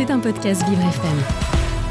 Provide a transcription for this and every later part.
C'est un podcast Vivre FM.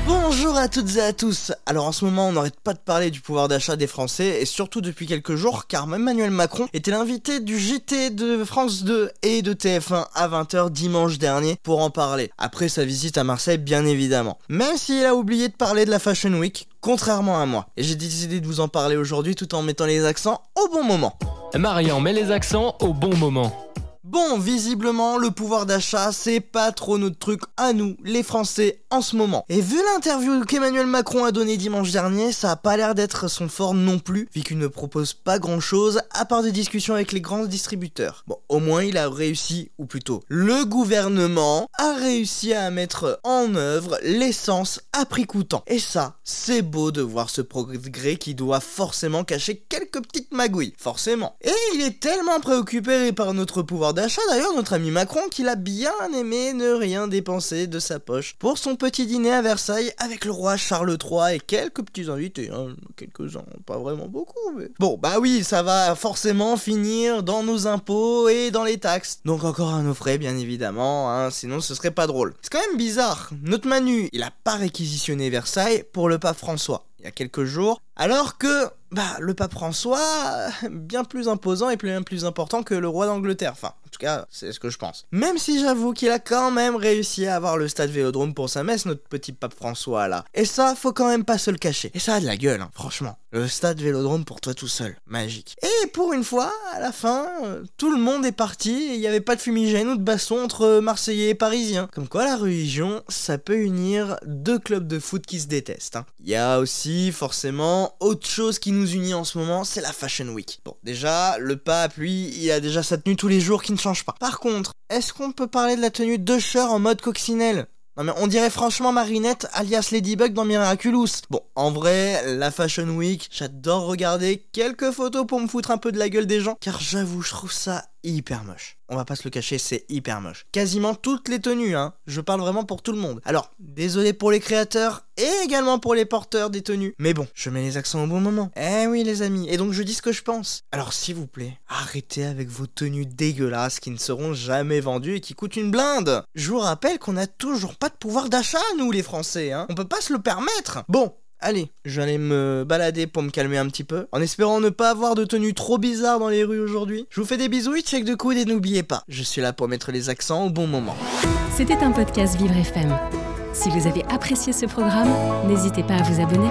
Bonjour à toutes et à tous. Alors en ce moment, on n'arrête pas de parler du pouvoir d'achat des Français et surtout depuis quelques jours car Emmanuel Macron était l'invité du JT de France 2 et de TF1 à 20h dimanche dernier pour en parler. Après sa visite à Marseille bien évidemment. Même s'il a oublié de parler de la Fashion Week, contrairement à moi. Et j'ai décidé de vous en parler aujourd'hui tout en mettant les accents au bon moment. Marian met les accents au bon moment. Bon, visiblement, le pouvoir d'achat, c'est pas trop notre truc à nous, les Français, en ce moment. Et vu l'interview qu'Emmanuel Macron a donnée dimanche dernier, ça a pas l'air d'être son fort non plus, vu qu'il ne propose pas grand chose, à part des discussions avec les grands distributeurs. Bon, au moins il a réussi, ou plutôt, le gouvernement a réussi à mettre en œuvre l'essence à prix coûtant. Et ça, c'est beau de voir ce progrès qui doit forcément cacher petites magouilles. Forcément. Et il est tellement préoccupé par notre pouvoir d'achat d'ailleurs notre ami Macron qu'il a bien aimé ne rien dépenser de sa poche pour son petit dîner à Versailles avec le roi Charles III et quelques petits invités, hein, quelques-uns, pas vraiment beaucoup, mais... Bon, bah oui, ça va forcément finir dans nos impôts et dans les taxes. Donc encore un nos frais, bien évidemment, hein, sinon ce serait pas drôle. C'est quand même bizarre, notre Manu, il a pas réquisitionné Versailles pour le pape François il y a quelques jours, alors que bah, le pape François, bien plus imposant et bien plus important que le roi d'Angleterre. Enfin, en tout cas, c'est ce que je pense. Même si j'avoue qu'il a quand même réussi à avoir le stade Vélodrome pour sa messe, notre petit pape François là. Et ça, faut quand même pas se le cacher. Et ça a de la gueule, hein, franchement. Le stade Vélodrome pour toi tout seul, magique. Et pour une fois, à la fin, euh, tout le monde est parti il n'y avait pas de fumigène ou de baston entre Marseillais et Parisiens. Comme quoi la religion, ça peut unir deux clubs de foot qui se détestent. hein. Il y a aussi forcément autre chose qui nous unit en ce moment, c'est la Fashion Week. Bon, déjà, le pape, lui, il a déjà sa tenue tous les jours qui ne Par contre, est-ce qu'on peut parler de la tenue d'Usher en mode coccinelle? Non mais on dirait franchement Marinette alias Ladybug dans Miraculous. Bon, en vrai, la Fashion Week, j'adore regarder quelques photos pour me foutre un peu de la gueule des gens, car j'avoue, je trouve ça hyper moche. On va pas se le cacher, c'est hyper moche. Quasiment toutes les tenues, hein. Je parle vraiment pour tout le monde. Alors, désolé pour les créateurs et également pour les porteurs des tenues. Mais bon, je mets les accents au bon moment. Eh oui, les amis. Et donc, je dis ce que je pense. Alors, s'il vous plaît, arrêtez avec vos tenues dégueulasses qui ne seront jamais vendues et qui coûtent une blinde. Je vous rappelle qu'on a toujours pas de pouvoir d'achat, nous, les Français, hein. On peut pas se le permettre. Bon, Allez, je vais aller me balader pour me calmer un petit peu, en espérant ne pas avoir de tenue trop bizarre dans les rues aujourd'hui. Je vous fais des bisous check de coude et n'oubliez pas, je suis là pour mettre les accents au bon moment. C'était un podcast Vivre FM. Si vous avez apprécié ce programme, n'hésitez pas à vous abonner.